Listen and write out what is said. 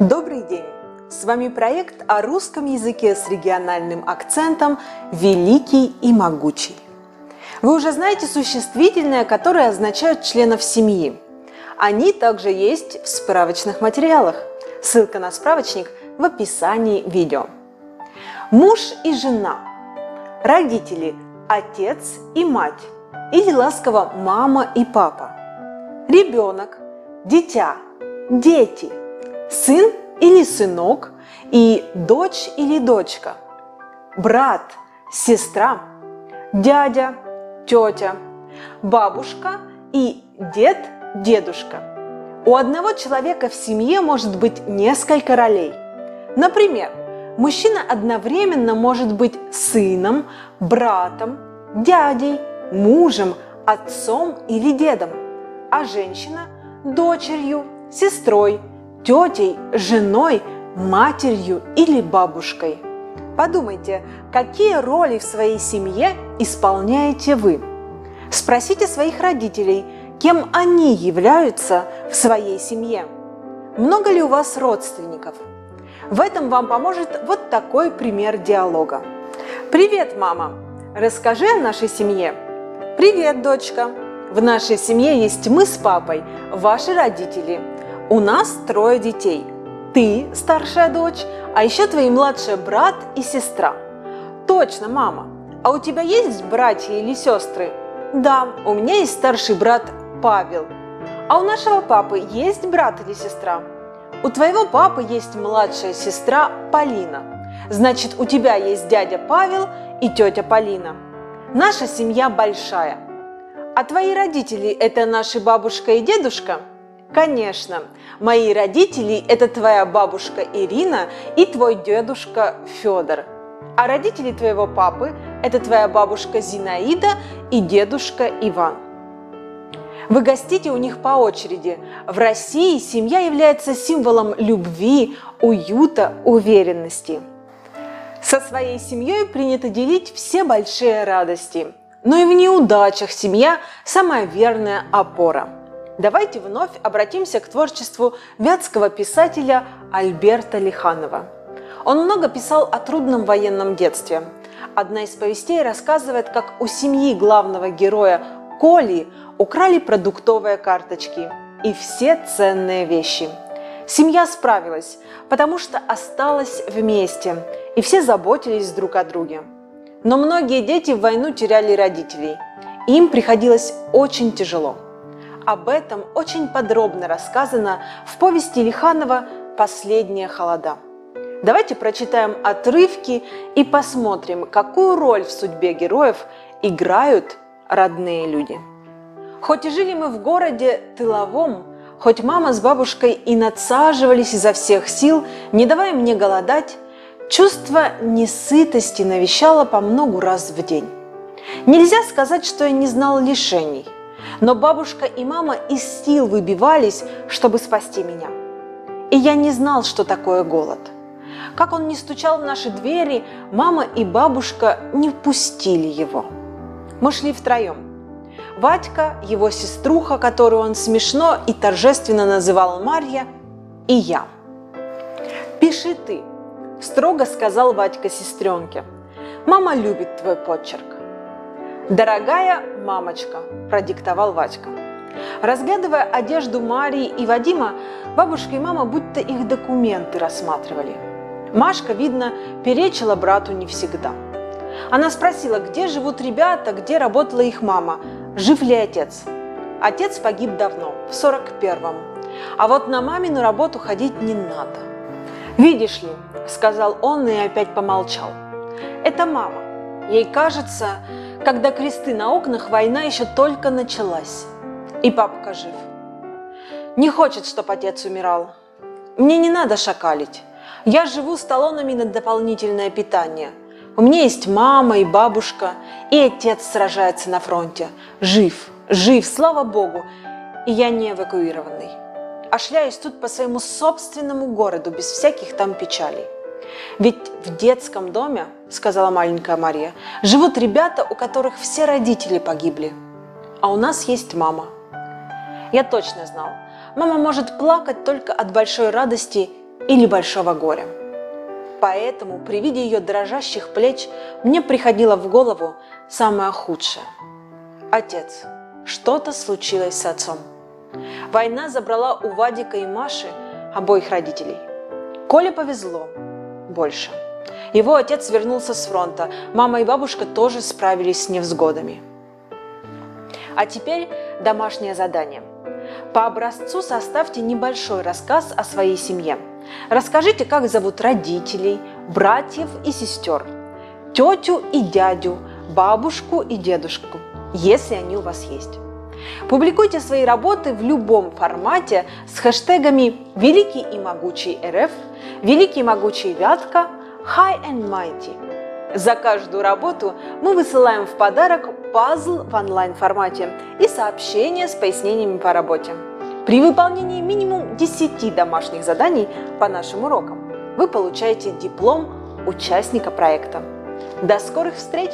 Добрый день! С вами проект о русском языке с региональным акцентом «Великий и могучий». Вы уже знаете существительные, которые означают членов семьи. Они также есть в справочных материалах. Ссылка на справочник в описании видео. Муж и жена. Родители – отец и мать. Или ласково мама и папа. Ребенок, дитя, дети, сын или сынок и дочь или дочка, брат, сестра, дядя, тетя, бабушка и дед, дедушка. У одного человека в семье может быть несколько ролей. Например, мужчина одновременно может быть сыном, братом, дядей, мужем, отцом или дедом, а женщина – дочерью, сестрой, тетей, женой, матерью или бабушкой. Подумайте, какие роли в своей семье исполняете вы? Спросите своих родителей, кем они являются в своей семье. Много ли у вас родственников? В этом вам поможет вот такой пример диалога. Привет, мама! Расскажи о нашей семье. Привет, дочка! В нашей семье есть мы с папой, ваши родители. У нас трое детей. Ты старшая дочь, а еще твои младший брат и сестра. Точно, мама. А у тебя есть братья или сестры? Да, у меня есть старший брат Павел. А у нашего папы есть брат или сестра? У твоего папы есть младшая сестра Полина. Значит, у тебя есть дядя Павел и тетя Полина. Наша семья большая. А твои родители – это наши бабушка и дедушка? Конечно, мои родители – это твоя бабушка Ирина и твой дедушка Федор. А родители твоего папы – это твоя бабушка Зинаида и дедушка Иван. Вы гостите у них по очереди. В России семья является символом любви, уюта, уверенности. Со своей семьей принято делить все большие радости. Но и в неудачах семья – самая верная опора – Давайте вновь обратимся к творчеству вятского писателя Альберта Лиханова. Он много писал о трудном военном детстве. Одна из повестей рассказывает, как у семьи главного героя Коли украли продуктовые карточки и все ценные вещи. Семья справилась, потому что осталась вместе, и все заботились друг о друге. Но многие дети в войну теряли родителей. Им приходилось очень тяжело – об этом очень подробно рассказано в повести Лиханова «Последние холода». Давайте прочитаем отрывки и посмотрим, какую роль в судьбе героев играют родные люди. Хоть и жили мы в городе тыловом, хоть мама с бабушкой и надсаживались изо всех сил, не давая мне голодать, чувство несытости навещало по многу раз в день. Нельзя сказать, что я не знал лишений – но бабушка и мама из сил выбивались, чтобы спасти меня. И я не знал, что такое голод. Как он не стучал в наши двери, мама и бабушка не впустили его. Мы шли втроем. Вадька, его сеструха, которую он смешно и торжественно называл Марья, и я. «Пиши ты», – строго сказал Вадька сестренке. «Мама любит твой почерк». «Дорогая мамочка», – продиктовал Вадька. Разглядывая одежду Марии и Вадима, бабушка и мама будто их документы рассматривали. Машка, видно, перечила брату не всегда. Она спросила, где живут ребята, где работала их мама, жив ли отец. Отец погиб давно, в 41-м. А вот на мамину работу ходить не надо. «Видишь ли», – сказал он и опять помолчал, – «это мама. Ей кажется, когда кресты на окнах, война еще только началась. И папка жив. Не хочет, чтоб отец умирал. Мне не надо шакалить. Я живу с талонами на дополнительное питание. У меня есть мама и бабушка, и отец сражается на фронте. Жив, жив, слава богу. И я не эвакуированный. А шляюсь тут по своему собственному городу, без всяких там печалей. Ведь в детском доме, сказала маленькая Мария, живут ребята, у которых все родители погибли. А у нас есть мама. Я точно знал. Мама может плакать только от большой радости или большого горя. Поэтому при виде ее дрожащих плеч мне приходило в голову самое худшее. Отец, что-то случилось с отцом. Война забрала у Вадика и Маши обоих родителей. Коле повезло больше. Его отец вернулся с фронта, мама и бабушка тоже справились с невзгодами. А теперь домашнее задание. По образцу составьте небольшой рассказ о своей семье. Расскажите, как зовут родителей, братьев и сестер, тетю и дядю, бабушку и дедушку, если они у вас есть. Публикуйте свои работы в любом формате с хэштегами «Великий и могучий РФ», «Великий и могучий Вятка», «High and Mighty». За каждую работу мы высылаем в подарок пазл в онлайн-формате и сообщение с пояснениями по работе. При выполнении минимум 10 домашних заданий по нашим урокам вы получаете диплом участника проекта. До скорых встреч!